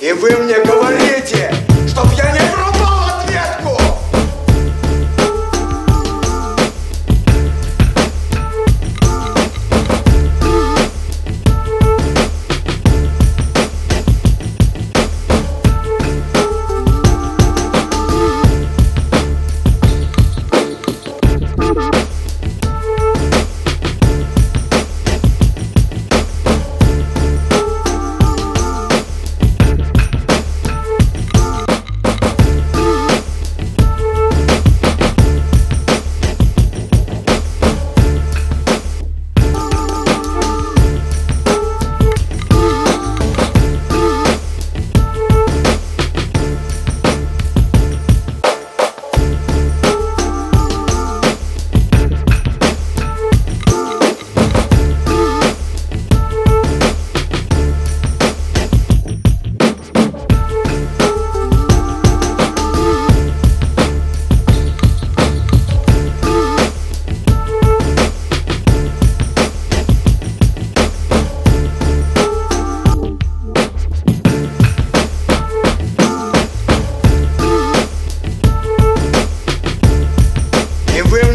И вы мне говорите,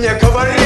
мне говорите,